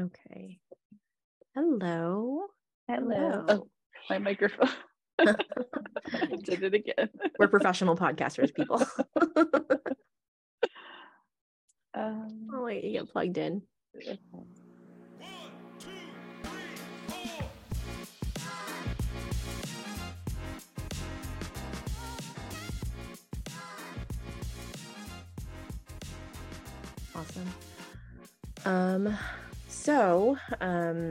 Okay. Hello. Hello. Oh, my microphone. did it again. We're professional podcasters, people. um, oh wait, you get plugged in. Awesome. Um, so um,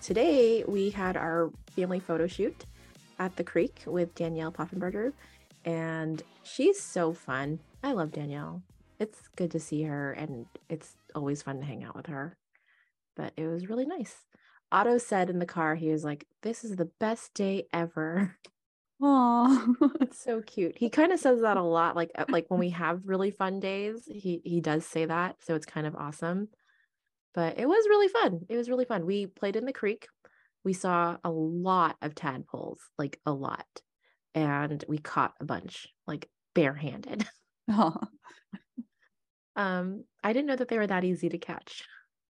today we had our family photo shoot at the creek with Danielle Poffenberger, and she's so fun. I love Danielle. It's good to see her, and it's always fun to hang out with her. But it was really nice. Otto said in the car, he was like, "This is the best day ever." Oh, it's so cute. He kind of says that a lot. Like like when we have really fun days, he he does say that. So it's kind of awesome but it was really fun. It was really fun. We played in the creek. We saw a lot of tadpoles, like a lot. And we caught a bunch, like barehanded. Oh. um, I didn't know that they were that easy to catch.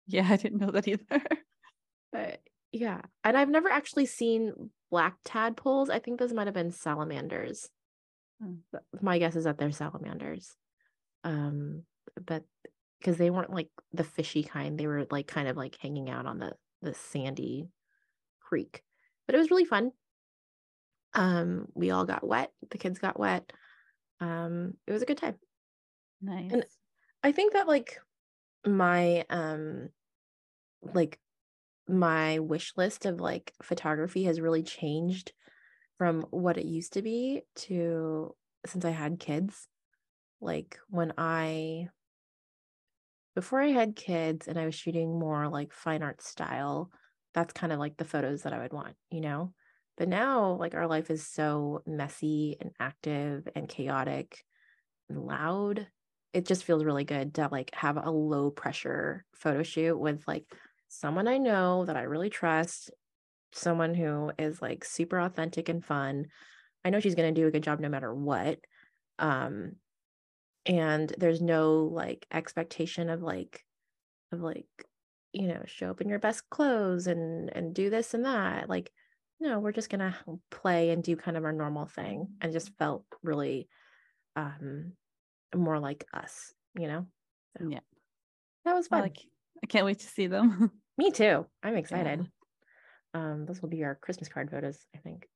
Yeah, I didn't know that either. But yeah. And I've never actually seen black tadpoles. I think those might have been salamanders. Hmm. My guess is that they're salamanders. Um, but because they weren't like the fishy kind. They were like kind of like hanging out on the the sandy creek. But it was really fun. Um, we all got wet. The kids got wet. Um, it was a good time. Nice. And I think that like my um like my wish list of like photography has really changed from what it used to be to since I had kids. Like when I before I had kids and I was shooting more like fine art style, that's kind of like the photos that I would want, you know? But now, like, our life is so messy and active and chaotic and loud. It just feels really good to like have a low pressure photo shoot with like someone I know that I really trust, someone who is like super authentic and fun. I know she's going to do a good job no matter what. Um, and there's no like expectation of like of like you know show up in your best clothes and and do this and that like no we're just gonna play and do kind of our normal thing and just felt really um more like us you know? So yeah. that was fun. well, I can't wait to see them. Me too. I'm excited. Yeah. um this will be our christmas card photos i think.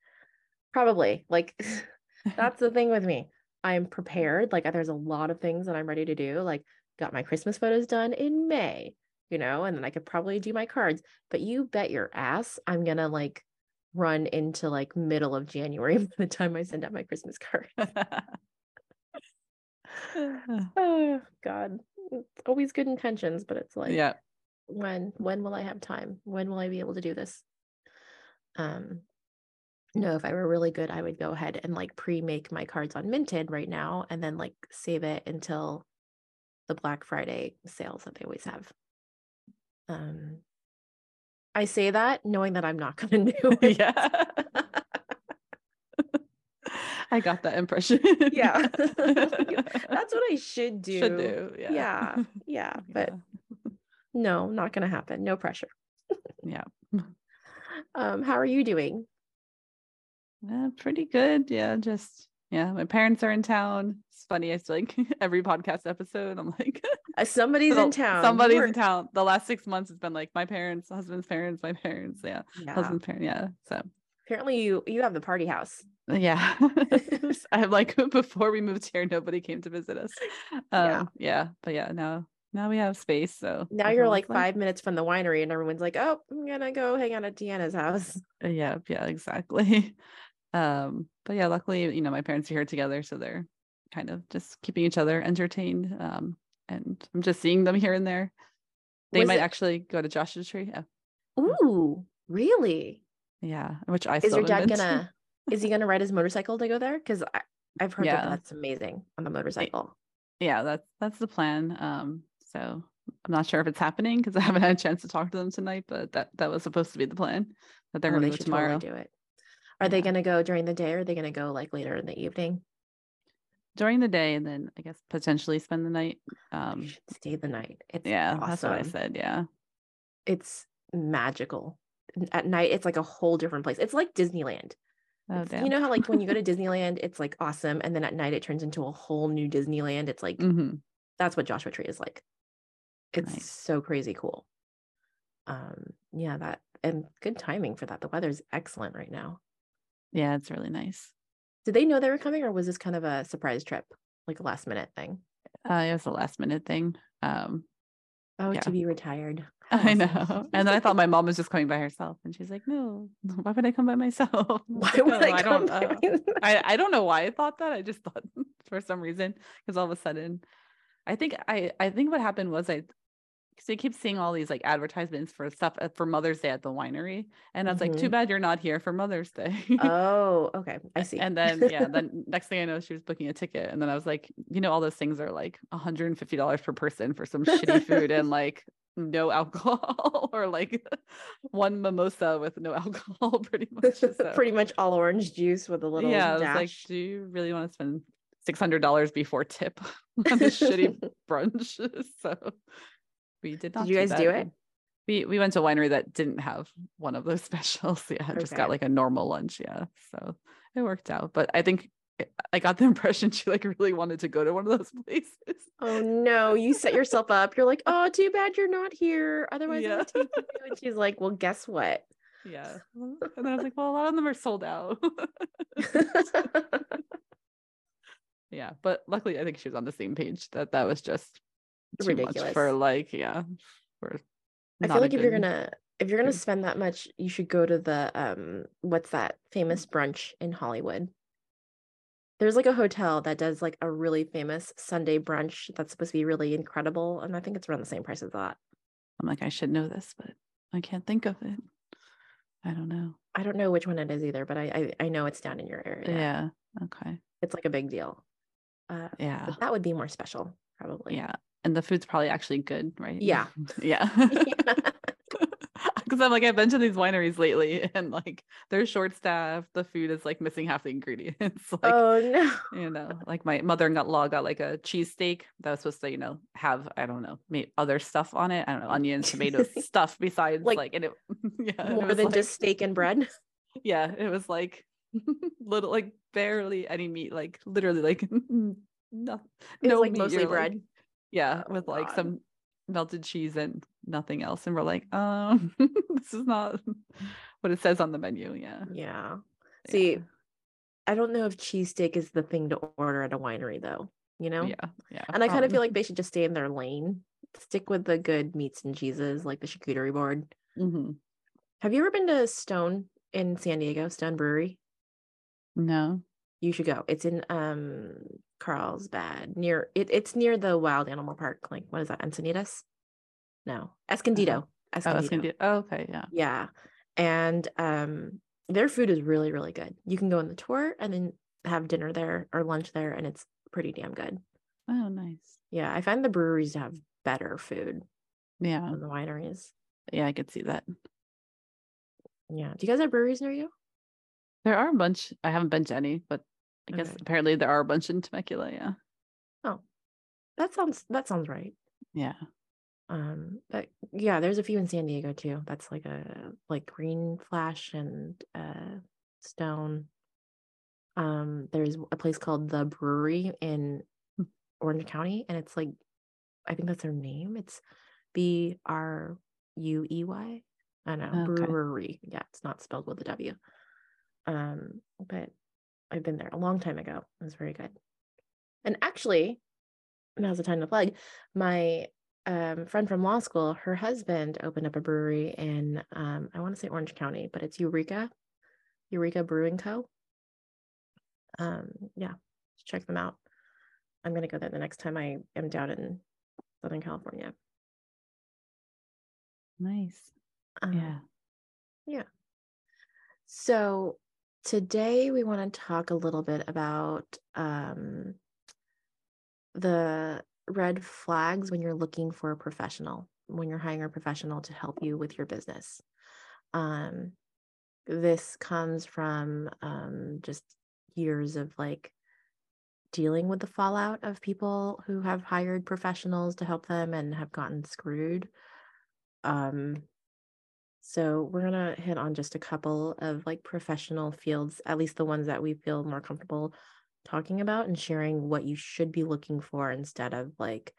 Probably like that's the thing with me I'm prepared. Like there's a lot of things that I'm ready to do. Like got my Christmas photos done in May, you know, and then I could probably do my cards. But you bet your ass I'm gonna like run into like middle of January by the time I send out my Christmas card. oh God. It's always good intentions, but it's like yeah. When when will I have time? When will I be able to do this? Um no, if I were really good, I would go ahead and like pre-make my cards on Minted right now and then like save it until the Black Friday sales that they always have. Um I say that knowing that I'm not going to do it. Yeah. I got that impression. yeah. That's what I should do. Should do. Yeah. Yeah. yeah. But no, not going to happen. No pressure. yeah. Um how are you doing? Yeah, pretty good. Yeah, just yeah. My parents are in town. It's funny. It's like every podcast episode. I'm like, uh, somebody's in town. Somebody's We're... in town. The last six months has been like my parents, husband's parents, my parents. Yeah, yeah. husband's parents. Yeah. So apparently you you have the party house. Yeah, I have like before we moved here, nobody came to visit us. Um, yeah, yeah, but yeah, now now we have space. So now you're like five minutes from the winery, and everyone's like, "Oh, I'm gonna go hang out at Deanna's house." Yeah, yeah, exactly. Um, but yeah, luckily, you know, my parents are here together, so they're kind of just keeping each other entertained. Um, and I'm just seeing them here and there. They Was might it... actually go to Joshua Tree. Yeah. Ooh, really? Yeah. Which I is your dad gonna is he gonna ride his motorcycle to go there? Because I've heard yeah. that that's amazing on the motorcycle. Yeah, that's that's the plan. Um, so I'm not sure if it's happening because I haven't had a chance to talk to them tonight, but that that was supposed to be the plan that they're oh, going to go tomorrow. Totally do it. Are they going to go during the day or are they going to go like later in the evening? During the day and then I guess potentially spend the night. Um stay the night. It's yeah, awesome. that's what I said. Yeah. it's magical. At night, it's like a whole different place. It's like Disneyland. Oh, you know how like when you go to Disneyland, it's like awesome, and then at night it turns into a whole new Disneyland. It's like hmm that's what Joshua Tree is like. It's Nice. so crazy cool. Um, yeah, that and good timing for that. The weather's excellent right now. Yeah, it's really nice. Did they know they were coming, or was this kind of a surprise trip, like a last minute thing? Uh, it was a last minute thing. Um, Oh, Yeah. to be retired. I know. And then I thought my mom was just coming by herself, and she's like, "No, why would I come by myself? I Why would "No, I come? don't. uh, I I don't know why I thought that. I just thought for some reason because all of a sudden, I think I I think what happened was I. So you keep seeing all these like advertisements for stuff uh, for Mother's Day at the winery, and I was like, "Too Mhm. bad you're not here for Mother's Day." oh, okay. I see. And then yeah, then next thing I know, she was booking a ticket, and then I was like, you know, all those things are like hundred and fifty dollars per person for some shitty food and like no alcohol or like one mimosa with no alcohol, pretty much. So, pretty much all orange juice with a little yeah, I was dash. like, do you really want to spend six hundred dollars before tip on this shitty brunch? so we did not. you guys do it? We we went to a winery that didn't have one of those specials. Yeah, just got like a normal lunch. Yeah, so it worked out. But I think I got the impression she like really wanted to go to one of those places. Oh no, you set yourself up. You're like, oh, too bad you're not here. Otherwise, I would take you. And she's like, well, guess what? Yeah, and then I was like, well, a lot of them are sold out. yeah, but luckily, I think she was on the same page that that was just too much Ridiculous. for like yeah for. I feel like if you're gonna if you're gonna spend that much, you should go to the um what's that famous brunch in Hollywood. There's like a hotel that does like a really famous Sunday brunch that's supposed to be really incredible, and I think it's around the same price as that. I'm like, I should know this, but I can't think of it. I don't know. I don't know which one it is either, but I I, I know it's down in your area. Yeah. Okay. It's like a big deal. Uh, Yeah. but that would be more special, probably. Yeah. And the food's probably actually good, right? Yeah. yeah. Because I'm like, I've been to these wineries lately and like they're short staffed. The food is like missing half the ingredients. like, oh no. you know, like my mother in law got like a cheesesteak that was supposed to, you know, have, I don't know, other stuff on it. I don't know, onions, tomatoes, stuff besides Like, like, and it, yeah. it More was than like- just steak and bread. yeah it was like little like barely any meat like literally like no, It no like, meat, mostly you're, like- bread. Yeah with like God. some melted cheese and nothing else and we're like um this is not what it says on the menu yeah Yeah. See, yeah, I don't know if cheesesteak is the thing to order at a winery though, you know? yeah yeah And I kind of feel um, like they should just stay in their lane. Stick with the good meats and cheeses like the charcuterie board. mhm. Have you ever been to Stone in San Diego, Stone Brewery? no You should go. It's in um Carlsbad near it, it's near the wild animal park. Like what is that? Encinitas? No. Escondido. Escondido. oh Escondido. oh, okay yeah Yeah. And um their food is really, really good. You can go on the tour and then have dinner there or lunch there, and it's pretty damn good. oh nice Yeah, I find the breweries have better food yeah than the wineries. yeah i could see that Yeah. Do you guys have breweries near you? there are a bunch i haven't been to any but i guess Okay. apparently there are a bunch in temecula yeah Oh, that sounds that sounds right. yeah Um, but yeah, there's a few in San Diego too. That's like a like Green Flash and uh Stone. Um, there's a place called the Bruery in Hmm. Orange County, and it's like I think that's their name. It's B R U E Y. I don't know Okay. brewery. Yeah, it's not spelled with a W. Um, but I've been there a long time ago. It was very good. And actually, now's the time to plug. My um, friend from law school, her husband opened up a brewery in um, I want to say Orange County, but it's Eureka, Eureka Brewing Co. Um, yeah, check them out. I'm gonna go there the next time I am down in Southern California. nice Um, yeah So today we want to talk a little bit about um, the red flags when you're looking for a professional, when you're hiring a professional to help you with your business. Um, this comes from um, just years of like dealing with the fallout of people who have hired professionals to help them and have gotten screwed. Um, So we're gonna hit on just a couple of like professional fields, at least the ones that we feel more comfortable talking about and sharing what you should be looking for instead of like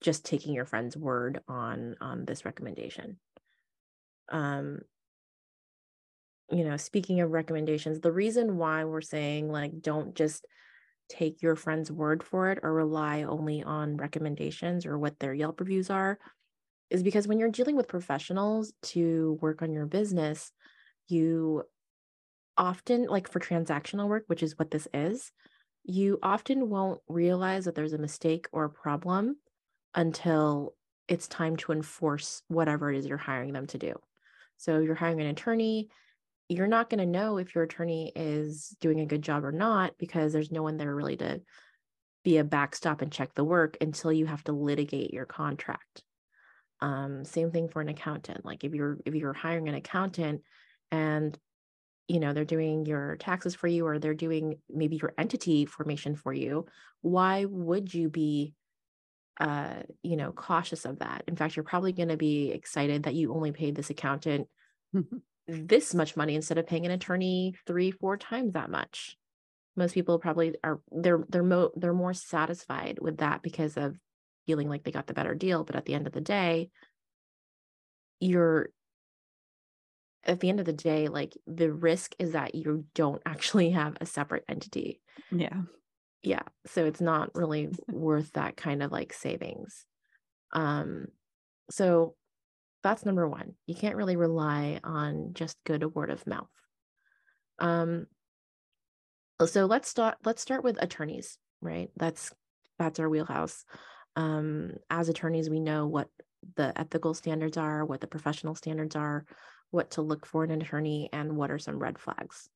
just taking your friend's word on on this recommendation. Um you know, speaking of recommendations, the reason why we're saying like don't just take your friend's word for it or rely only on recommendations or what their Yelp reviews are is because when you're dealing with professionals to work on your business, you often, like for transactional work, which is what this is, you often won't realize that there's a mistake or a problem until it's time to enforce whatever it is you're hiring them to do. So you're hiring an attorney, you're not going to know if your attorney is doing a good job or not because there's no one there really to be a backstop and check the work until you have to litigate your contract. Um, same thing for an accountant. Like if you're if you're hiring an accountant and you know they're doing your taxes for you or they're doing maybe your entity formation for you, why would you be uh, you know, cautious of that? In fact, you're probably going to be excited that you only paid this accountant this much money instead of paying an attorney three, four times that much. Most people probably are they're they're mo- they're more satisfied with that because of feeling like they got the better deal. But at the end of the day, you're at the end of the day, like the risk is that you don't actually have a separate entity. Yeah. Yeah. So it's not really worth that kind of like savings. Um, so that's number one. You can't really rely on just good word of mouth. Um, so let's start. Let's start with attorneys, right? That's that's our wheelhouse. Um, as attorneys, we know what the ethical standards are, what the professional standards are, what to look for in an attorney, and what are some red flags.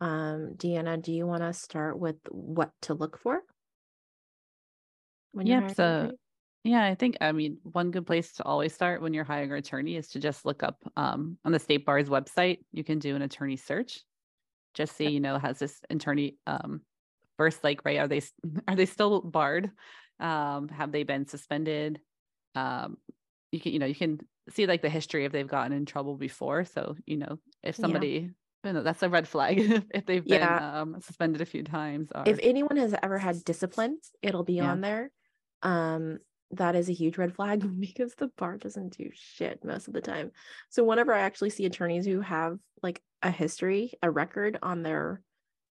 Um, Deanna, do you want to start with what to look for? When yep. So yeah, I think I mean one good place to always start when you're hiring an attorney is to just look up um, on the state bar's website. You can do an attorney search. Just see, you know, has this attorney um, first like right? Are they are they still barred? Um, have they been suspended? Um, you can you know you can see like the history if they've gotten in trouble before. So you know if somebody yeah. you know that's a red flag if they've been yeah. um, suspended a few times. Or... If anyone has ever had discipline, it'll be yeah. on there. Um, that is a huge red flag because the bar doesn't do shit most of the time. So whenever I actually see attorneys who have like a history, a record on their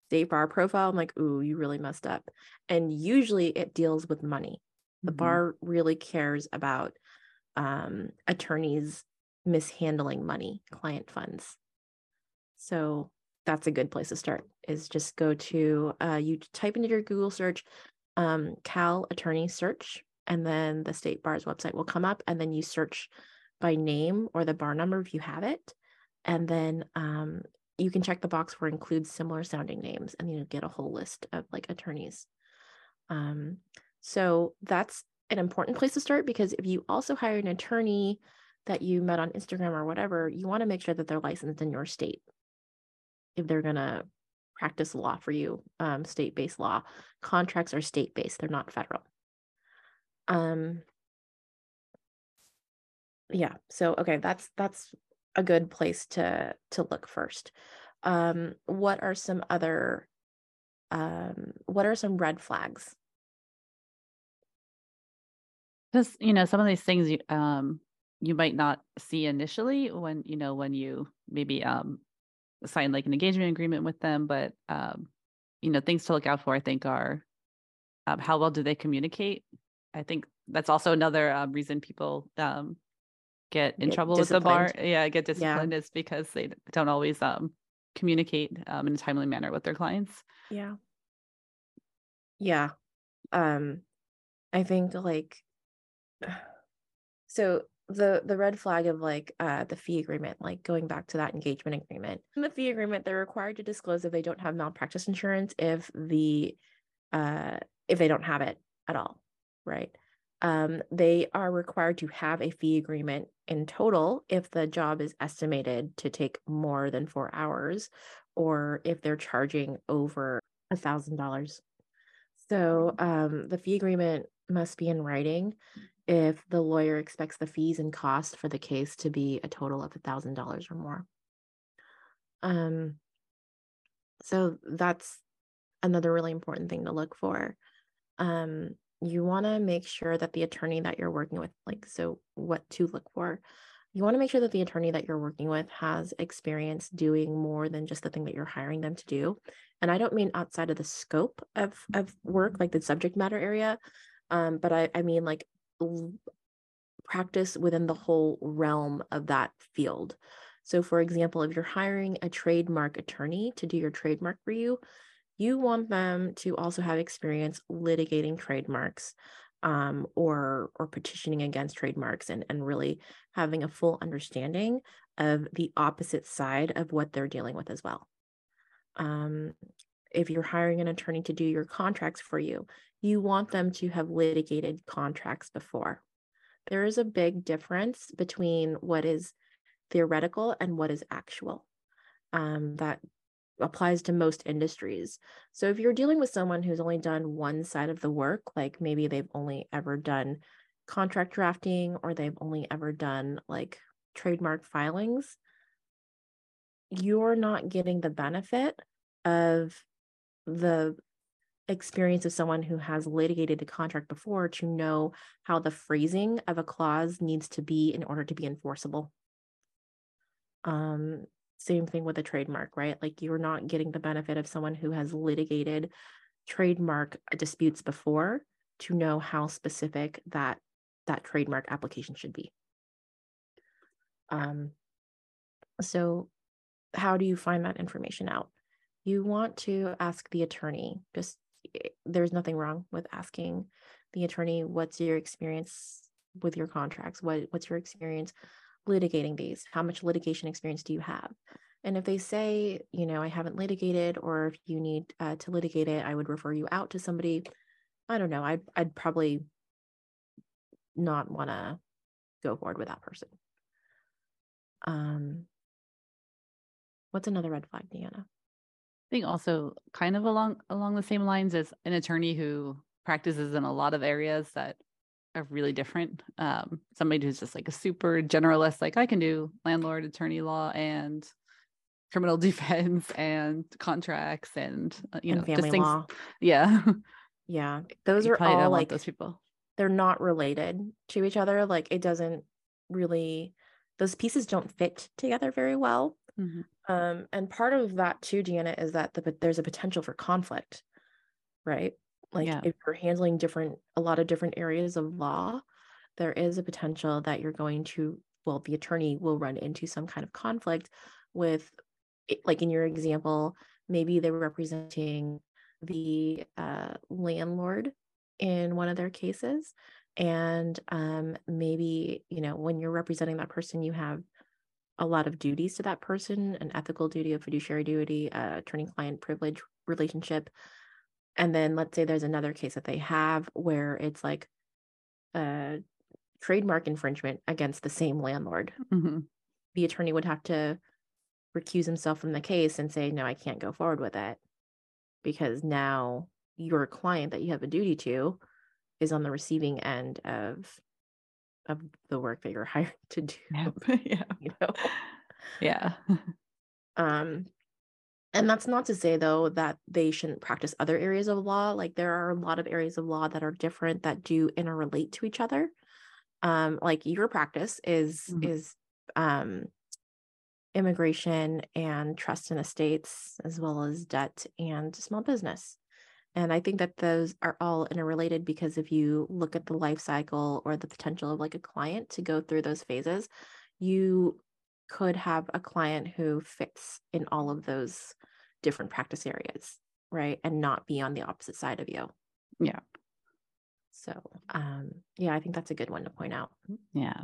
state bar profile, I'm like, ooh, you really messed up. And usually it deals with money. The mm-hmm. bar really cares about um, attorneys mishandling money, client funds. So that's a good place to start is just go to uh, you type into your Google search um, Cal attorney search and then the state bar's website will come up and then you search by name or the bar number if you have it and then um, you can check the box for include similar sounding names and you get a whole list of like attorneys. Um, so that's an important place to start because if you also hire an attorney that you met on instagram or whatever you want to make sure that they're licensed in your state. If they're going to practice law for you um, state-based law contracts are state-based they're not federal. Um yeah so okay that's that's a good place to to look first. Um what are some other um what are some red flags? Because you know some of these things you um you might not see initially when you know when you maybe um sign like an engagement agreement with them but um you know things to look out for i think are um, how well do they communicate? I think that's also another um, reason people um, get in get trouble with the bar. Yeah, get disciplined yeah. is because they don't always um, communicate um, in a timely manner with their clients. Yeah. Yeah. Um, I think like so the the red flag of like uh the fee agreement like going back to that engagement agreement in the fee agreement they're required to disclose if they don't have malpractice insurance if the uh if they don't have it at all right? Um, they are required to have a fee agreement in total if the job is estimated to take more than four hours or if they're charging over a thousand dollars. So um, the fee agreement must be in writing if the lawyer expects the fees and costs for the case to be a total of a $1,000 or more. Um, so that's another really important thing to look for. Um, you want to make sure that the attorney that you're working with, like, so what to look for, you want to make sure that the attorney that you're working with has experience doing more than just the thing that you're hiring them to do. And I don't mean outside of the scope of, of work, like the subject matter area, um, but I, I mean like practice within the whole realm of that field. So, for example, if you're hiring a trademark attorney to do your trademark for you, you want them to also have experience litigating trademarks um, or or petitioning against trademarks and, and really having a full understanding of the opposite side of what they're dealing with as well. Um, if you're hiring an attorney to do your contracts for you, you want them to have litigated contracts before. There is a big difference between what is theoretical and what is actual. Um, that applies to most industries. So if you're dealing with someone who's only done one side of the work, like maybe they've only ever done contract drafting or they've only ever done like trademark filings, you're not getting the benefit of the experience of someone who has litigated a contract before to know how the phrasing of a clause needs to be in order to be enforceable. Um, same thing with a trademark, right? Like you're not getting the benefit of someone who has litigated trademark disputes before to know how specific that that trademark application should be. Um, so how do you find that information out? You want to ask the attorney, just Eh, there's nothing wrong with asking the attorney what's your experience with your contracts what what's your experience litigating these? How much litigation experience do you have? And if they say you know i haven't litigated or if you need uh, to litigate it i would refer you out to somebody i don't know. I'd, I'd probably not want to go forward with that person. Um what's another red flag deanna? I think also kind of along along the same lines as an attorney who practices in a lot of areas that are really different. Um, somebody who's just like a super generalist, like I can do landlord, attorney law, and criminal defense, and contracts, and uh, you and know, family just things. law. Yeah, yeah, those you are all like those people. They're not related to each other. Like it doesn't really; those pieces don't fit together very well. Mm-hmm. Um, and part of that too, Deanna, is that the, there's a potential for conflict, right? Like yeah. if you're handling different, a lot of different areas of law, there is a potential that you're going to, well, the attorney will run into some kind of conflict with, like in your example, maybe they were representing the uh, landlord in one of their cases. And um, maybe, you know, when you're representing that person, you have a lot of duties to that person an ethical duty a fiduciary duty a attorney client privilege relationship and then let's say there's another case that they have where it's like a trademark infringement against the same landlord mm-hmm. the attorney would have to recuse himself from the case and say no i can't go forward with it because now your client that you have a duty to is on the receiving end of of the work that you're hired to do. yeah. You know? Yeah. um and that's not to say though that they shouldn't practice other areas of law. Like there are a lot of areas of law that are different that do interrelate to each other. Um like your practice is mm-hmm. is um immigration and trust and estates as well as debt and small business. And I think that those are all interrelated because if you look at the life cycle or the potential of like a client to go through those phases, you could have a client who fits in all of those different practice areas, right? And not be on the opposite side of you. Yeah. So, um, yeah, I think that's a good one to point out. Yeah.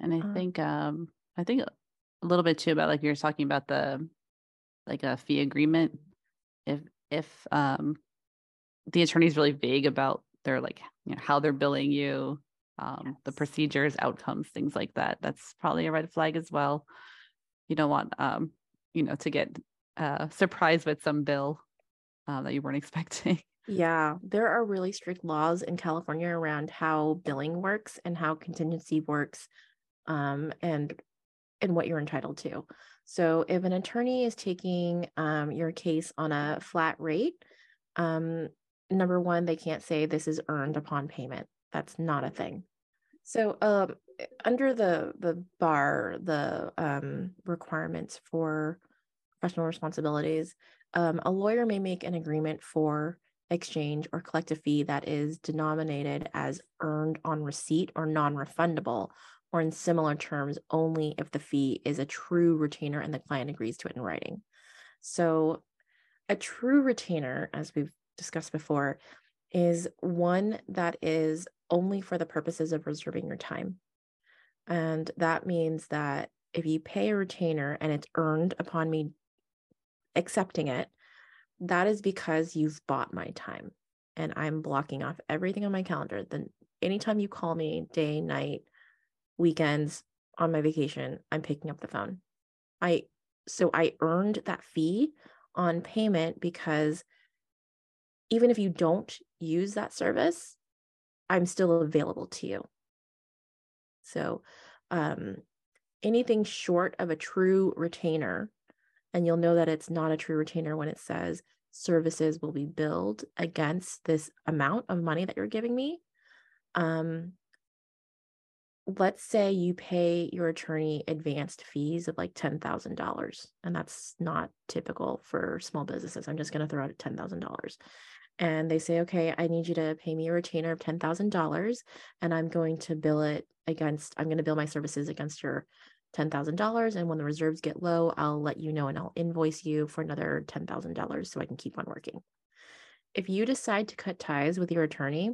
And I um, think, um, I think a little bit too about like you're talking about the like a fee agreement. If if um, the attorney's really vague about their like you know how they're billing you um, yes. the procedures outcomes things like that that's probably a red flag as well you don't want um, you know to get uh, surprised with some bill uh, that you weren't expecting Yeah, there are really strict laws in California around how billing works and how contingency works um, and and what you're entitled to. So if an attorney is taking um, your case on a flat rate, um, number one, they can't say this is earned upon payment. That's not a thing. So um, under the the bar, the um, requirements for professional responsibilities, um, a lawyer may make an agreement for exchange or collect a fee that is denominated as earned on receipt or non-refundable or in similar terms only if the fee is a true retainer and the client agrees to it in writing. So a true retainer, as we've discussed before, is one that is only for the purposes of reserving your time. And that means that if you pay a retainer and it's earned upon me accepting it, that is because you've bought my time and I'm blocking off everything on my calendar. Then anytime you call me day, night, weekends, on my vacation, I'm picking up the phone. I so I earned that fee on payment because even if you don't use that service, I'm still available to you. So um anything short of a true retainer and you'll know that it's not a true retainer when it says services will be billed against this amount of money that you're giving me. Um, let's say you pay your attorney advanced fees of like $10,000, and that's not typical for small businesses. I'm just going to throw out $10,000. And they say, okay, I need you to pay me a retainer of $10,000, and I'm going to bill it against, I'm going to bill my services against your $10,000. And when the reserves get low, I'll let you know and I'll invoice you for another $10,000 so I can keep on working. If you decide to cut ties with your attorney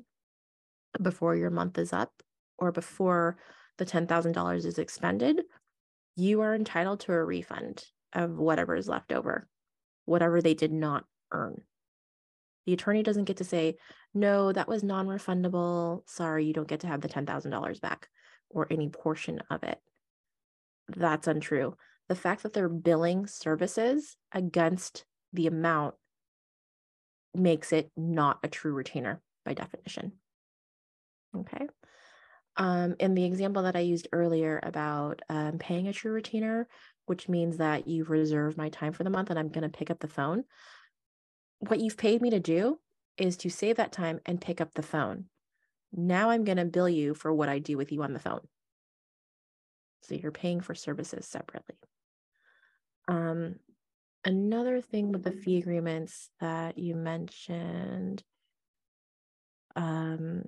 before your month is up or before the $10,000 is expended, you are entitled to a refund of whatever is left over, whatever they did not earn. The attorney doesn't get to say, no, that was non refundable. Sorry, you don't get to have the $10,000 back or any portion of it that's untrue. The fact that they're billing services against the amount makes it not a true retainer by definition. Okay. Um, in the example that I used earlier about um, paying a true retainer, which means that you've reserved my time for the month and I'm going to pick up the phone, what you've paid me to do is to save that time and pick up the phone. Now I'm going to bill you for what I do with you on the phone. So you're paying for services separately. Um, another thing with the fee agreements that you mentioned, um,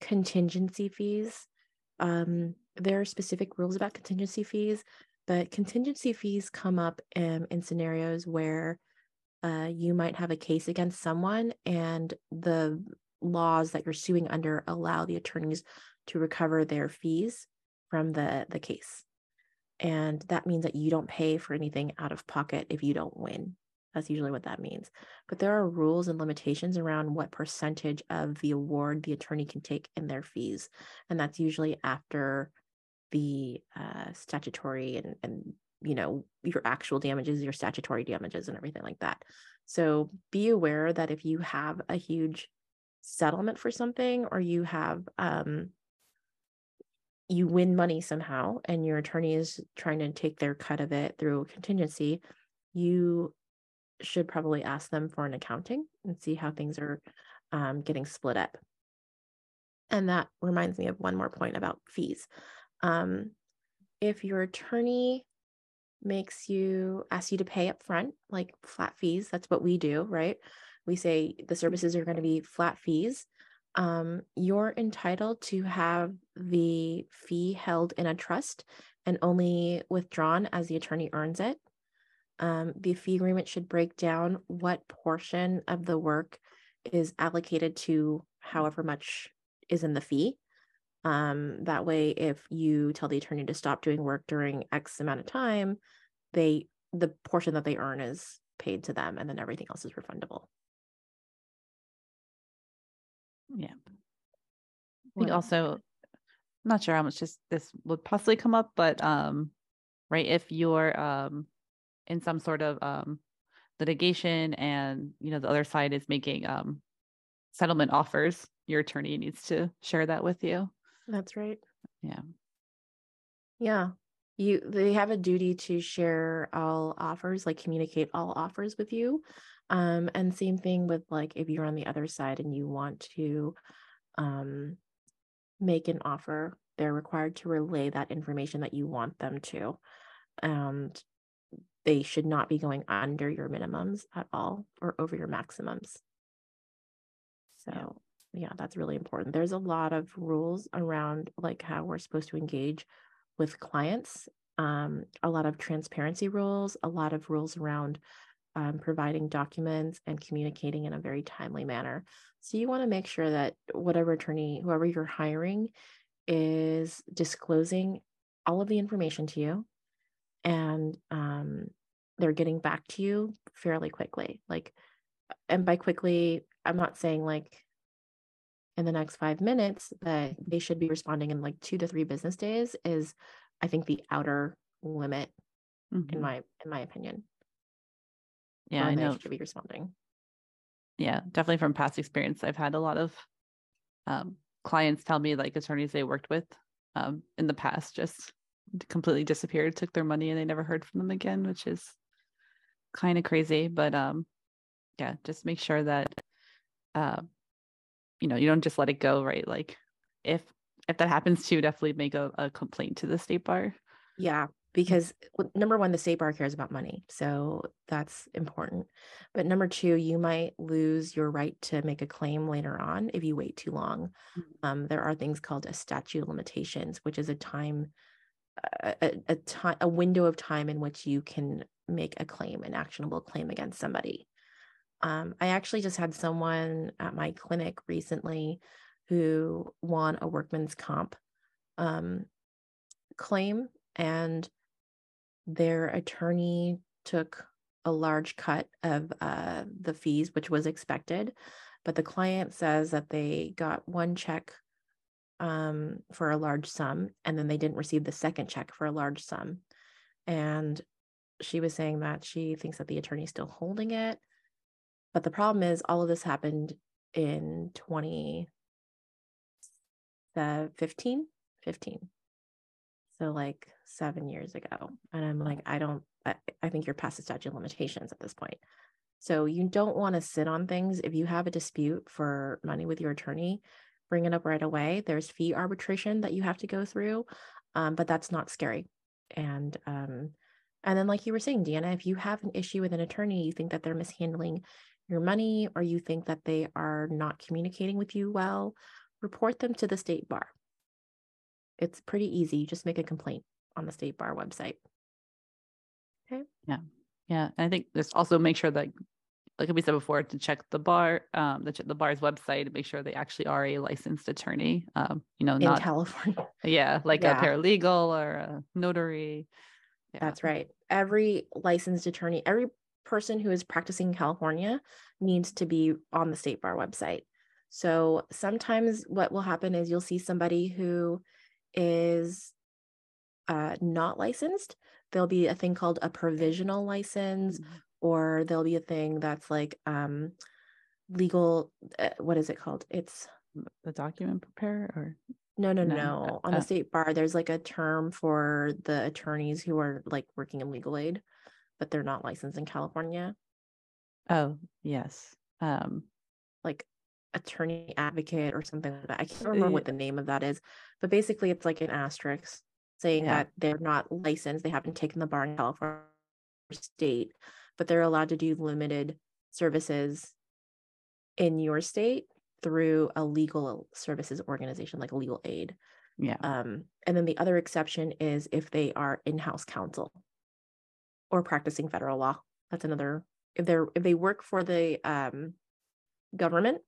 contingency fees. Um, there are specific rules about contingency fees, but contingency fees come up in, in scenarios where uh, you might have a case against someone and the laws that you're suing under allow the attorneys to recover their fees from the the case. And that means that you don't pay for anything out of pocket if you don't win. That's usually what that means. But there are rules and limitations around what percentage of the award the attorney can take in their fees and that's usually after the uh, statutory and and you know your actual damages your statutory damages and everything like that so be aware that if you have a huge settlement for something or you have um, you win money somehow and your attorney is trying to take their cut of it through a contingency, you should probably ask them for an accounting and see how things are um, getting split up. And that reminds me of one more point about fees. Um, if your attorney makes you ask you to pay up front, like flat fees, that's what we do, right? We say the services are going to be flat fees um, you're entitled to have the fee held in a trust and only withdrawn as the attorney earns it. Um, the fee agreement should break down what portion of the work is allocated to however much is in the fee. Um, that way, if you tell the attorney to stop doing work during X amount of time, they the portion that they earn is paid to them, and then everything else is refundable. Yeah. I think also, I'm not sure how much just this would possibly come up, but um, right, if you're um in some sort of um litigation and you know the other side is making um settlement offers your attorney needs to share that with you That's right. yeah Yeah. You they have a duty to share all offers, like communicate all offers with you. Um, and same thing with like if you're on the other side and you want to um make an offer, they're required to relay that information that you want them to. And they should not be going under your minimums at all or over your maximums. So Yeah. that's really important. There's a lot of rules around like how we're supposed to engage with clients, um, a lot of transparency rules, a lot of rules around um, providing documents and communicating in a very timely manner. So you want to make sure that whatever attorney, whoever you're hiring, is disclosing all of the information to you and um, they're getting back to you fairly quickly. Like, and by quickly, I'm not saying like in the next five minutes that they should be responding in like two to three business days is I think the outer limit in Mhm. my in my opinion. yeah i know should be responding. yeah definitely from past experience i've had a lot of um clients tell me like attorneys they worked with um in the past just completely disappeared took their money and they never heard from them again which is kind of crazy but um yeah just make sure that uh you know you don't just let it go right like if if that happens to you definitely make a, a complaint to the state bar Yeah, because number one, the state bar cares about money. So that's important. But number two, you might lose your right to make a claim later on if you wait too long. Mhm. Um, there are things called a statute of limitations, which is a time, a, a, a time, a window of time in which you can make a claim, an actionable claim against somebody. Um, I actually just had someone at my clinic recently who won a workman's comp um, claim, and their attorney took a large cut of uh, the fees, which was expected. But the client says that they got one check um, for a large sum, and then they didn't receive the second check for a large sum. And she was saying that she thinks that the attorney's still holding it. But the problem is, all of this happened in 20, the 15, 15. So like seven years ago. And I'm like, I don't, I, I think you're past the statute of limitations at this point. So you don't want to sit on things. If you have a dispute for money with your attorney, bring it up right away. There's fee arbitration that you have to go through, um, but that's not scary. And um, and then like you were saying, Deanna, if you have an issue with an attorney, you think that they're mishandling your money, or you think that they are not communicating with you well, report them to the state bar. It's pretty easy. You just make a complaint on the state bar website. Okay. Yeah Yeah. and i think there's also make sure that like we said before to check the bar um the, the bar's website and make sure they actually are a licensed attorney um you know In not California, yeah like Yeah. a paralegal or a notary yeah. that's right. Every licensed attorney, every person who is practicing in California needs to be on the state bar website. So sometimes what will happen is you'll see somebody who is uh, not licensed. There'll be a thing called a provisional license, Mhm. or there'll be a thing that's like um, legal. Uh, what is it called? It's the document preparer or No, no, No, no. uh, On the uh. state bar, there's like a term for the attorneys who are like working in legal aid, but they're not licensed in California, oh yes um like attorney advocate or something like that. I can't remember Yeah. what the name of that is, but basically it's like an asterisk saying Yeah. that they're not licensed. They haven't taken the bar in California state, but they're allowed to do limited services in your state through a legal services organization, like a legal aid. yeah Um, and then the other exception is if they are in-house counsel or practicing federal law. That's another. If they're if they work for the um, government,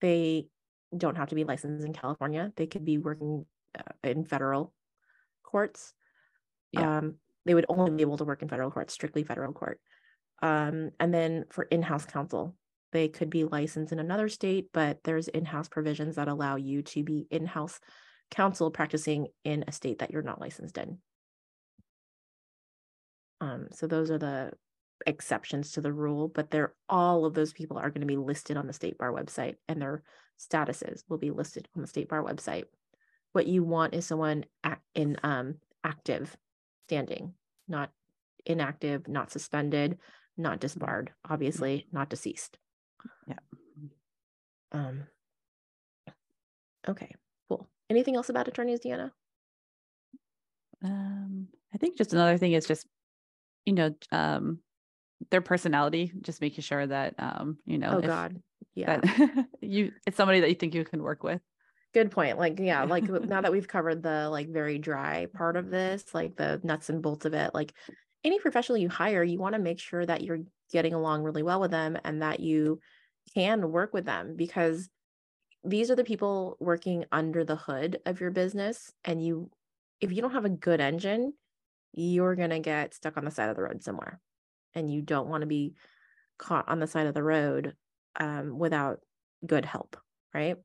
they don't have to be licensed in California. They could be working uh, in federal courts. Yeah. Um, they would only be able to work in federal court, strictly federal court. Um, and then for in-house counsel, they could be licensed in another state, but there's in-house provisions that allow you to be in-house counsel practicing in a state that you're not licensed in. Um, so those are the exceptions to the rule, but they're all of those people are going to be listed on the state bar website and their statuses will be listed on the state bar website. What you want is someone in um, active standing, not inactive, not suspended, not disbarred, obviously not deceased. Yeah. Um okay, cool. Anything else about attorneys, Deanna? Um, I think just another thing is just, you know, um, their personality, just making sure that, um, you know, oh if, God, yeah, you it's somebody that you think you can work with. Good point. Like, yeah, like now that we've covered the like very dry part of this, like the nuts and bolts of it, like any professional you hire, you want to make sure that you're getting along really well with them and that you can work with them because these are the people working under the hood of your business and you if you don't have a good engine you're going to get stuck on the side of the road somewhere and you don't want to be caught on the side of the road um, without good help right?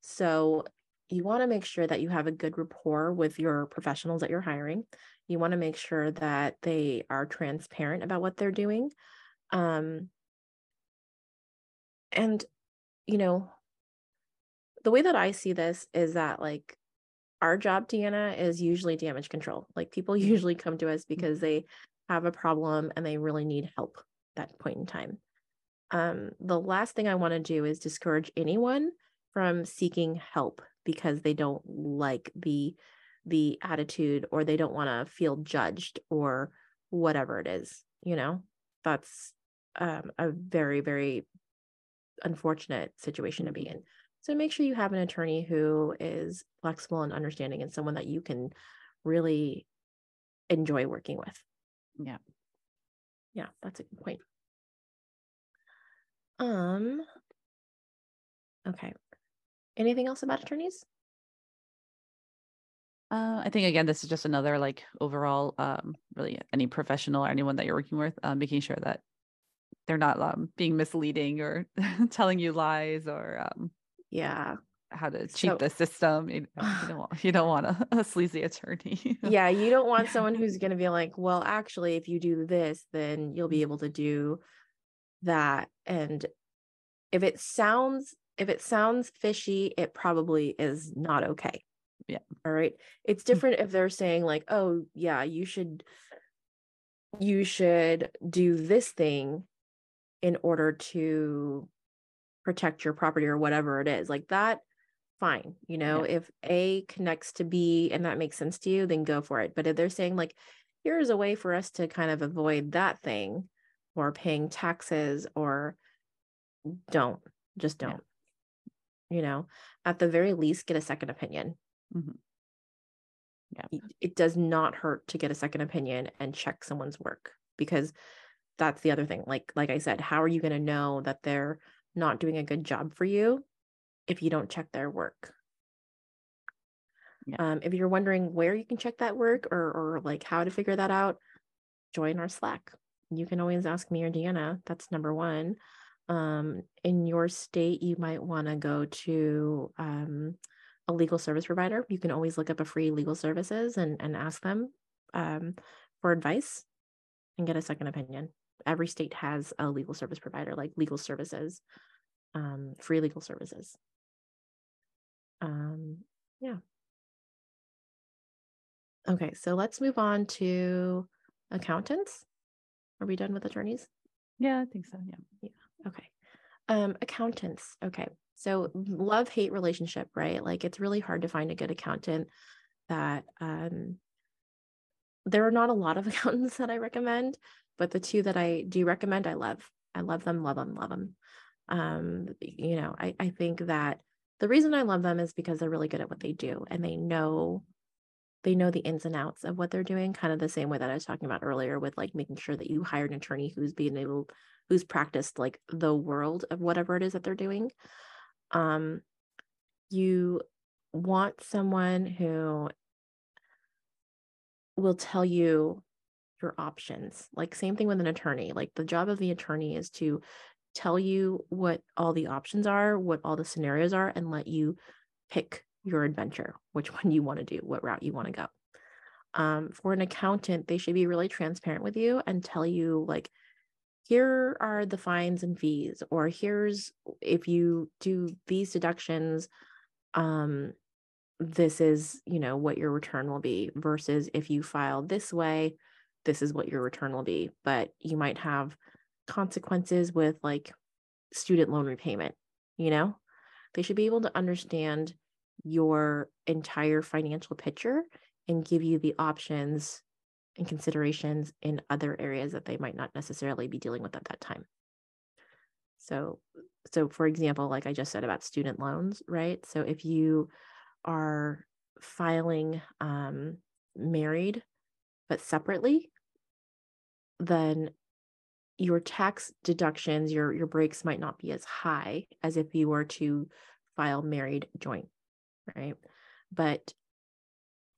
So you want to make sure that you have a good rapport with your professionals that you're hiring. You want to make sure that they are transparent about what they're doing um, and you know the way that i see this is that like our job deanna is usually damage control. Like people usually come to us because they have a problem and they really need help that point in time. Um, the last thing i want to do is discourage anyone from seeking help because they don't like the the attitude or they don't want to feel judged or whatever it is you know? That's um, a very very unfortunate situation to be in so make sure you have an attorney who is flexible and understanding and someone that you can really enjoy working with. Yeah. Yeah that's a good point. Um okay. Anything else about attorneys? Uh, I think again, this is just another like overall, um, really any professional or anyone that you're working with, um, making sure that they're not um, being misleading or telling you lies or um, yeah, how to cheat so, the system. You, you don't want, you don't want a, a sleazy attorney. yeah, you don't want someone who's going to be like, well, actually, if you do this, then you'll be able to do that. And if it sounds if it sounds fishy, it probably is not okay. Yeah. All right. It's hmm. different if they're saying like, "Oh, yeah, you should you should do this thing in order to protect your property or whatever it is." Like that fine. You know, yeah. if A connects to B and that makes sense to you, then go for it. But if they're saying like, "Here's a way for us to kind of avoid that thing," or paying taxes or don't just don't yeah. you know at the very least get a second opinion Mm-hmm. Yeah. It does not hurt to get a second opinion and check someone's work because that's the other thing. Like like I said, how are you going to know that they're not doing a good job for you if you don't check their work? Yeah. Um, if you're wondering where you can check that work or or like how to figure that out, join our Slack. You can always ask me or Deanna. That's number one. Um, in your state, you might want to go to um, a legal service provider. You can always look up a free legal services and, and ask them um, for advice and get a second opinion. Every state has a legal service provider, like legal services, um, free legal services. Um, yeah. Okay, so let's move on to accountants. Are we done with attorneys? Yeah, I think so. Yeah. Yeah. Okay. Um, accountants. Okay. So love hate relationship, right? Like it's really hard to find a good accountant that um there are not a lot of accountants that I recommend, but the two that I do recommend, I love. I love them, love them, love them. Um, you know, I, I think that the reason I love them is because they're really good at what they do and they know they know the ins and outs of what they're doing, kind of the same way that I was talking about earlier with like making sure that you hire an attorney who's being able who's practiced like the world of whatever it is that they're doing um, you want someone who will tell you your options. Like, same thing with an attorney. Like, the job of the attorney is to tell you what all the options are, what all the scenarios are, and let you pick your adventure, which one you want to do, what route you want to go. Um, for an accountant, they should be really transparent with you and tell you, like, here are the fines and fees or here's if you do these deductions um this is you know what your return will be versus if you file this way this is what your return will be but you might have consequences with like student loan repayment you know they should be able to understand your entire financial picture and give you the options and considerations in other areas that they might not necessarily be dealing with at that time. So, so for example, like I just said about student loans, right? So if you are filing um, married but separately, then your tax deductions, your your breaks might not be as high as if you were to file married joint, right? But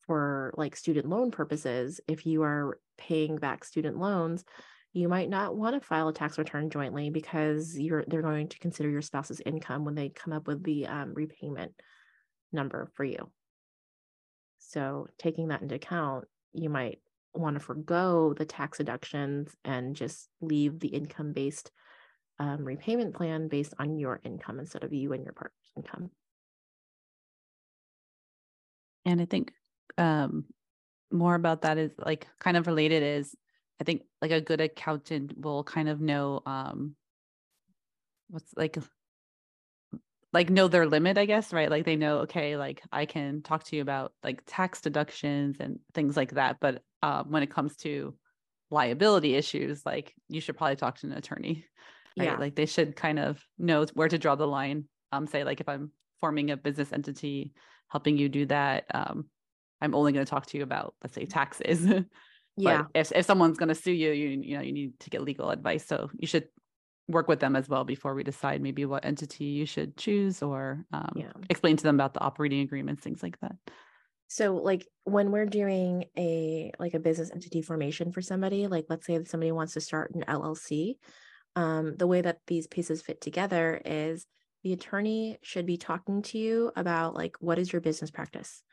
for like student loan purposes, if you are paying back student loans, you might not want to file a tax return jointly because you're they're going to consider your spouse's income when they come up with the um, repayment number for you. So taking that into account, you might want to forego the tax deductions and just leave the income based um, repayment plan based on your income instead of you and your partner's income. And I think um more about that is like kind of related is I think like a good accountant will kind of know um what's like like know their limit, I guess, right? Like they know, okay, like I can talk to you about like tax deductions and things like that. But um, when it comes to liability issues, like you should probably talk to an attorney. Right? Yeah. Like they should kind of know where to draw the line. Um, say like if I'm forming a business entity, helping you do that, um, I'm only going to talk to you about, let's say, taxes. yeah. if if someone's going to sue you, you you know you need to get legal advice. So you should work with them as well before we decide maybe what entity you should choose or um, yeah. explain to them about the operating agreements, things like that. So like when we're doing a like a business entity formation for somebody, like let's say somebody wants to start an LLC, um, the way that these pieces fit together is the attorney should be talking to you about like what is your business practice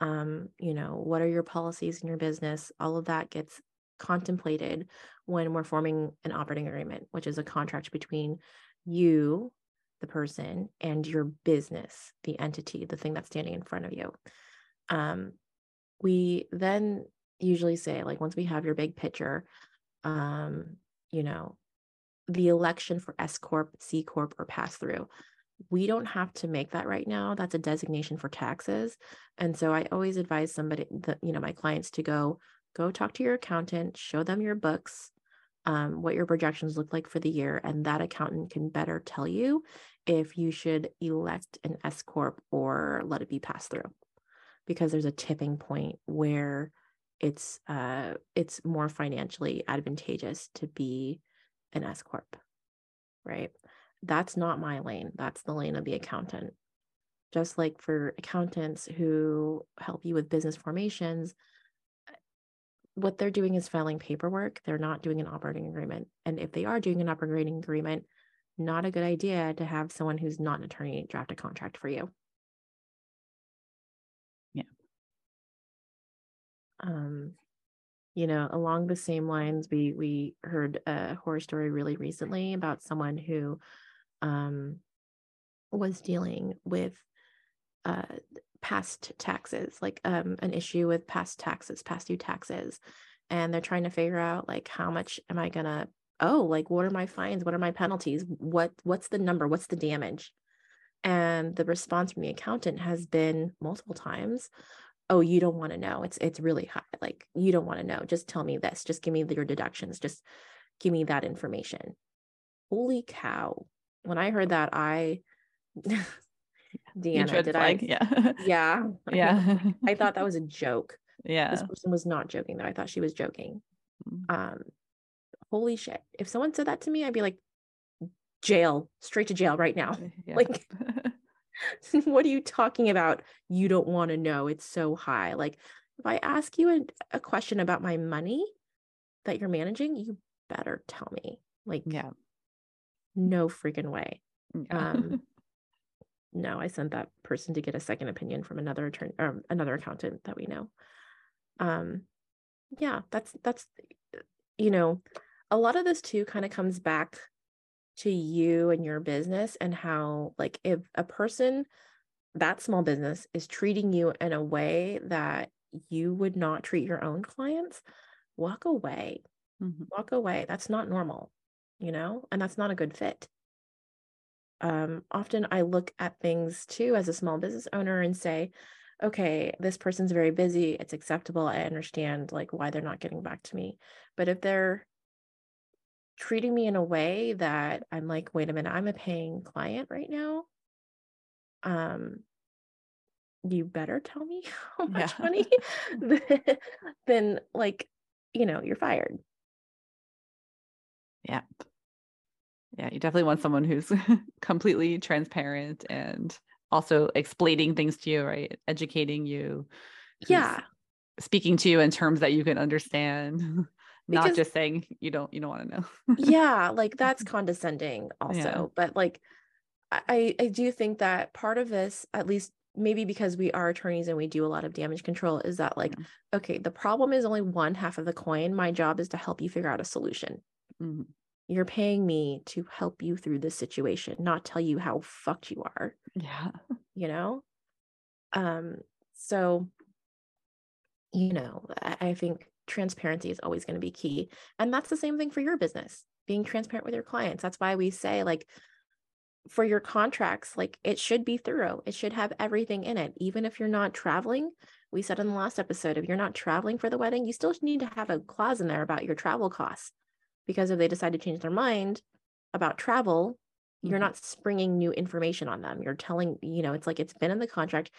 um, you know, what are your policies in your business? All of that gets contemplated when we're forming an operating agreement, which is a contract between you, the person, and your business, the entity, the thing that's standing in front of you. Um, we then usually say, like, once we have your big picture, um, you know, the election for S Corp, C Corp, or pass through we don't have to make that right now. That's a designation for taxes. And so I always advise somebody that, you know, my clients to go, go talk to your accountant, show them your books, um, what your projections look like for the year. And that accountant can better tell you if you should elect an S Corp or let it be passed through. Because there's a tipping point where it's uh it's more financially advantageous to be an S Corp. Right that's not my lane. That's the lane of the accountant. Just like for accountants who help you with business formations, what they're doing is filing paperwork. They're not doing an operating agreement. And if they are doing an operating agreement, not a good idea to have someone who's not an attorney draft a contract for you. Um, you know, along the same lines, we we heard a horror story really recently about someone who um, was dealing with uh, past taxes, like um, an issue with past taxes, past due taxes. And they're trying to figure out like how much am I gonna oh, like what are my fines? What are my penalties? What what's the number? What's the damage? And the response from the accountant has been multiple times, oh, you don't want to know. It's it's really high. Like you don't want to know. Just tell me this. Just give me your deductions. Just give me that information. Holy cow when I heard that, I Deanna, did flag. I? Yeah. Yeah. Yeah. I thought that was a joke. Yeah. This person was not joking though. I thought she was joking. Mm. Um, holy shit. If someone said that to me, I'd be like, jail, straight to jail right now. Yeah. Like, what are you talking about? You don't want to know. It's so high. Like, if I ask you a, a question about my money that you're managing, you better tell me. Like, yeah no freaking way. Um, no, I sent that person to get a second opinion from another attorney or another accountant that we know. Um, yeah, that's that's you know, a lot of this too kind of comes back to you and your business and how like if a person that small business is treating you in a way that you would not treat your own clients walk away. Mm-hmm. walk away. That's not normal you know and that's not a good fit. Um, often i look at things too as a small business owner and say okay this person's very busy. It's acceptable. I understand like why they're not getting back to me. But if they're treating me in a way that I'm like, wait a minute, I'm a paying client right now. Um, you better tell me how much yeah. money, then like, you know, you're fired. Yeah. Yeah, you definitely want someone who's completely transparent and also explaining things to you, right? Educating you. Yeah. Speaking to you in terms that you can understand because, not just saying you don't you don't want to know yeah like that's condescending also yeah. but like i i do think that part of this at least maybe because we are attorneys and we do a lot of damage control is that like yeah. okay the problem is only one half of the coin my job is to help you figure out a solution mm-hmm. you're paying me to help you through this situation not tell you how fucked you are yeah you know um so you know I, I think transparency is always going to be key. And that's the same thing for your business, being transparent with your clients. That's why we say, like, for your contracts, like, it should be thorough, it should have everything in it. Even if you're not traveling, we said in the last episode, if you're not traveling for the wedding, you still need to have a clause in there about your travel costs. Because if they decide to change their mind about travel, mm-hmm. you're not springing new information on them. You're telling, you know, it's like it's been in the contract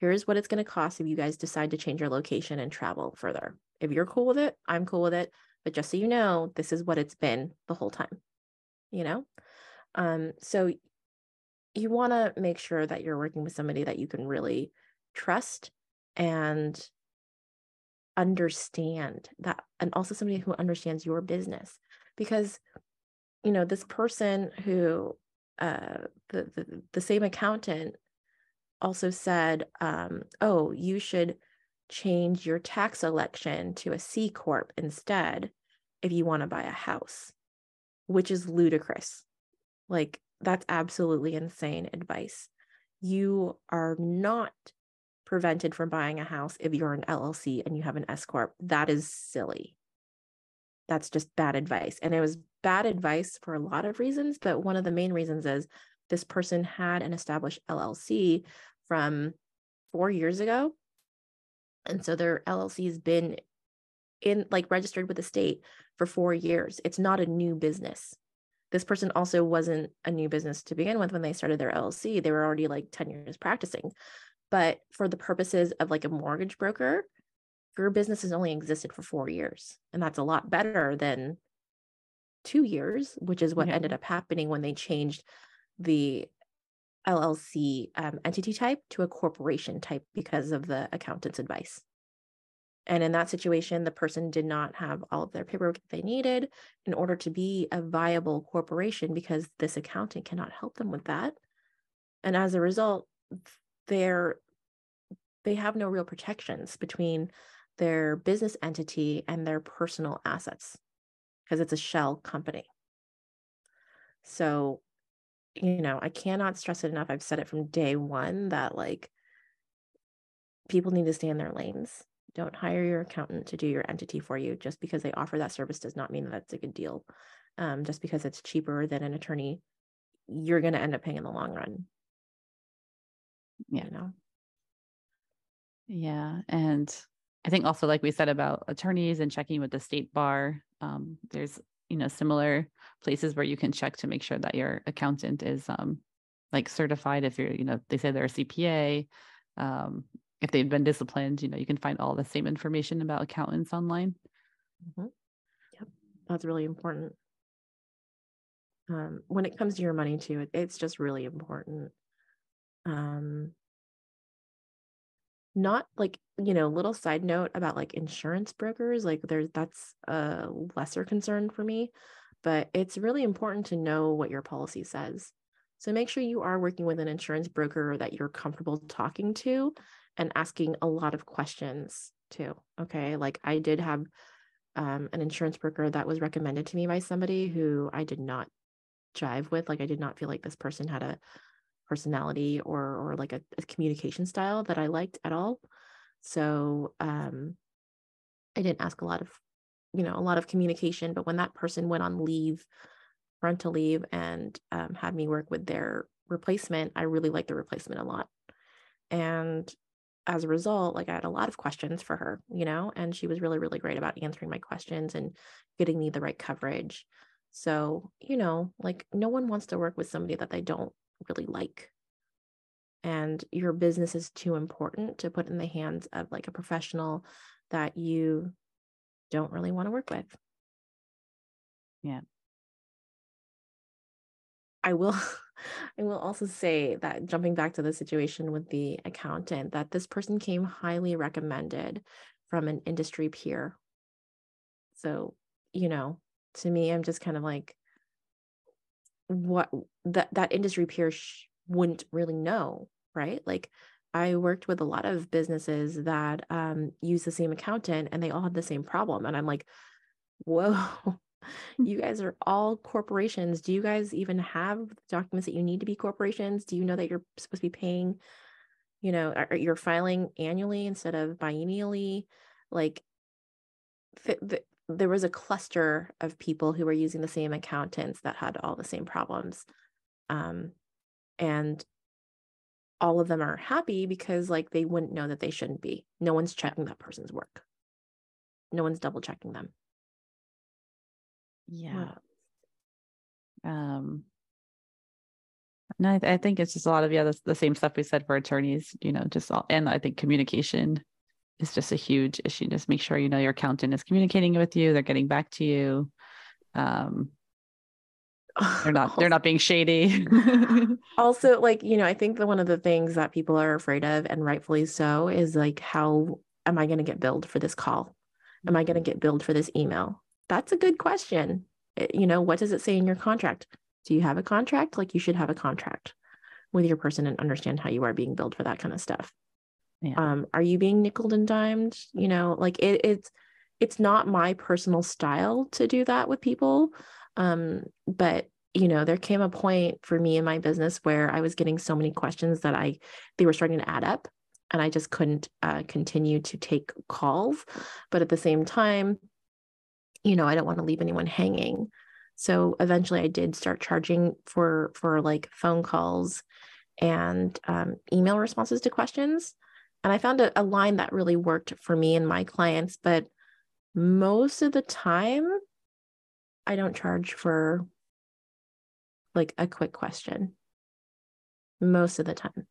here's what it's going to cost if you guys decide to change your location and travel further. If you're cool with it, I'm cool with it. But just so you know, this is what it's been the whole time, you know? Um, so you want to make sure that you're working with somebody that you can really trust and understand that, and also somebody who understands your business. Because, you know, this person who, uh, the, the, the same accountant also said, um, oh, you should change your tax election to a C Corp instead if you want to buy a house, which is ludicrous. Like, that's absolutely insane advice. You are not prevented from buying a house if you're an LLC and you have an S Corp. That is silly. That's just bad advice. And it was bad advice for a lot of reasons, but one of the main reasons is this person had an established LLC from four years ago. And so their LLC has been in like registered with the state for four years. It's not a new business. This person also wasn't a new business to begin with when they started their LLC. They were already like 10 years practicing. But for the purposes of like a mortgage broker, your business has only existed for four years. And that's a lot better than two years, which is what yeah. ended up happening when they changed the LLC um, entity type to a corporation type because of the accountant's advice. And in that situation, the person did not have all of their paperwork they needed in order to be a viable corporation because this accountant cannot help them with that. And as a result, they're they have no real protections between their business entity and their personal assets because it's a shell company. So you know, I cannot stress it enough. I've said it from day one that like people need to stay in their lanes. Don't hire your accountant to do your entity for you. Just because they offer that service does not mean that that's a good deal. Um, just because it's cheaper than an attorney, you're going to end up paying in the long run. Yeah. You know? Yeah. And I think also, like we said about attorneys and checking with the state bar, um, there's you know similar places where you can check to make sure that your accountant is um like certified if you're you know they say they're a cpa um if they've been disciplined you know you can find all the same information about accountants online. Mm-hmm. yep. That's really important. Um when it comes to your money too it's just really important. Um not like you know little side note about like insurance brokers like there's that's a lesser concern for me but it's really important to know what your policy says so make sure you are working with an insurance broker that you're comfortable talking to and asking a lot of questions too okay like i did have um, an insurance broker that was recommended to me by somebody who I did not jive with. Like I did not feel like this person had a personality or or like a, a communication style that I liked at all. So um, I didn't ask a lot of, you know, a lot of communication. But when that person went on leave, parental leave, and um, had me work with their replacement, I really liked the replacement a lot. And as a result, like I had a lot of questions for her, you know, and she was really, really great about answering my questions and getting me the right coverage. So, you know, like no one wants to work with somebody that they don't really like. And your business is too important to put in the hands of like a professional that you don't really want to work with. Yeah. I will I will also say that jumping back to the situation with the accountant that this person came highly recommended from an industry peer. So, you know, to me I'm just kind of like what that that industry peer sh- wouldn't really know, right? Like I worked with a lot of businesses that um, use the same accountant and they all had the same problem. And I'm like, whoa, you guys are all corporations. Do you guys even have documents that you need to be corporations? Do you know that you're supposed to be paying, you know, are, you're filing annually instead of biennially? Like, th- th- there was a cluster of people who were using the same accountants that had all the same problems. Um, and all of them are happy because like they wouldn't know that they shouldn't be. No one's checking that person's work. No one's double checking them. Yeah. Um no, I, I, think it's just a lot of yeah, the, the same stuff we said for attorneys, you know, just all and I think communication is just a huge issue. Just make sure you know your accountant is communicating with you, they're getting back to you. Um they're not they're not being shady. Also like you know i think that one of the things that people are afraid of and rightfully so is like how am i going to get billed for this call? Am i going to get billed for this email? That's a good question. It, you know what does it say in your contract? Do you have a contract? Like you should have a contract with your person and understand how you are being billed for that kind of stuff. Yeah. um are you being nickel and dimed? You know like it, it's it's not my personal style to do that with people um, but you know, there came a point for me in my business where I was getting so many questions that I they were starting to add up and I just couldn't uh, continue to take calls. But at the same time, you know, I don't want to leave anyone hanging. So eventually I did start charging for for like phone calls and um, email responses to questions. And I found a, a line that really worked for me and my clients. But most of the time, I don't charge for like a quick question most of the time.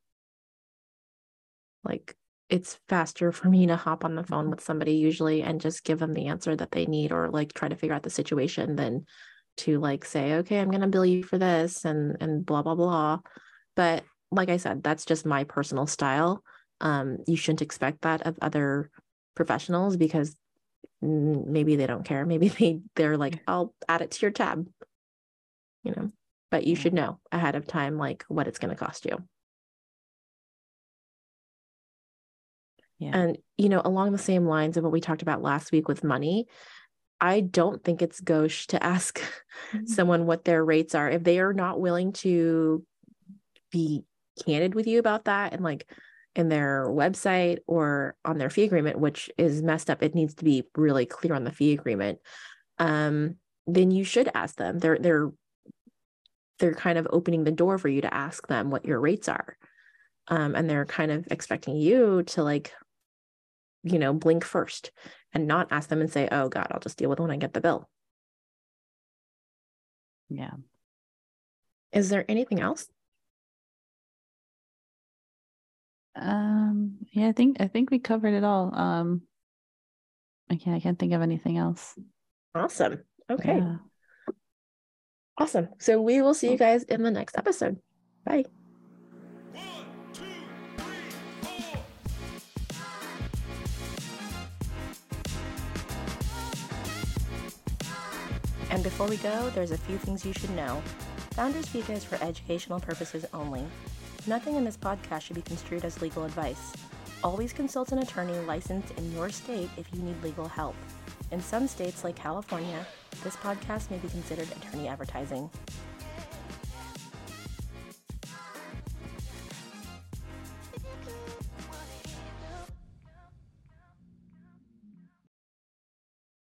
Like it's faster for me to hop on the phone mm-hmm. with somebody usually and just give them the answer that they need or like try to figure out the situation than to like say okay i'm going to bill you for this and and blah blah blah but like i said that's just my personal style um you shouldn't expect that of other professionals because maybe they don't care. Maybe they they're like i'll add it to your tab you know? But you should know ahead of time like what it's going to cost you. Yeah. And you know along the same lines of what we talked about last week with money i don't think it's gauche to ask mm-hmm. someone what their rates are. If they are not willing to be candid with you about that and like in their website or on their fee agreement, which is messed up. It needs to be really clear on the fee agreement. Um, then you should ask them. They're they're they're kind of opening the door for you to ask them what your rates are. Um, and they're kind of expecting you to like, you know, blink first and not ask them and say, oh God, I'll just deal with it when I get the bill. Yeah. Is there anything else Um, yeah, I think I think we covered it all. Um, I can't I can't think of anything else. Awesome. Okay. Yeah. Awesome. So we will see you guys in the next episode. Bye. And before we go, there's a few things you should know. Founders Fika is for educational purposes only. Nothing in this podcast should be construed as legal advice. Always consult an attorney licensed in your state if you need legal help. In some states, like California, this podcast may be considered attorney advertising.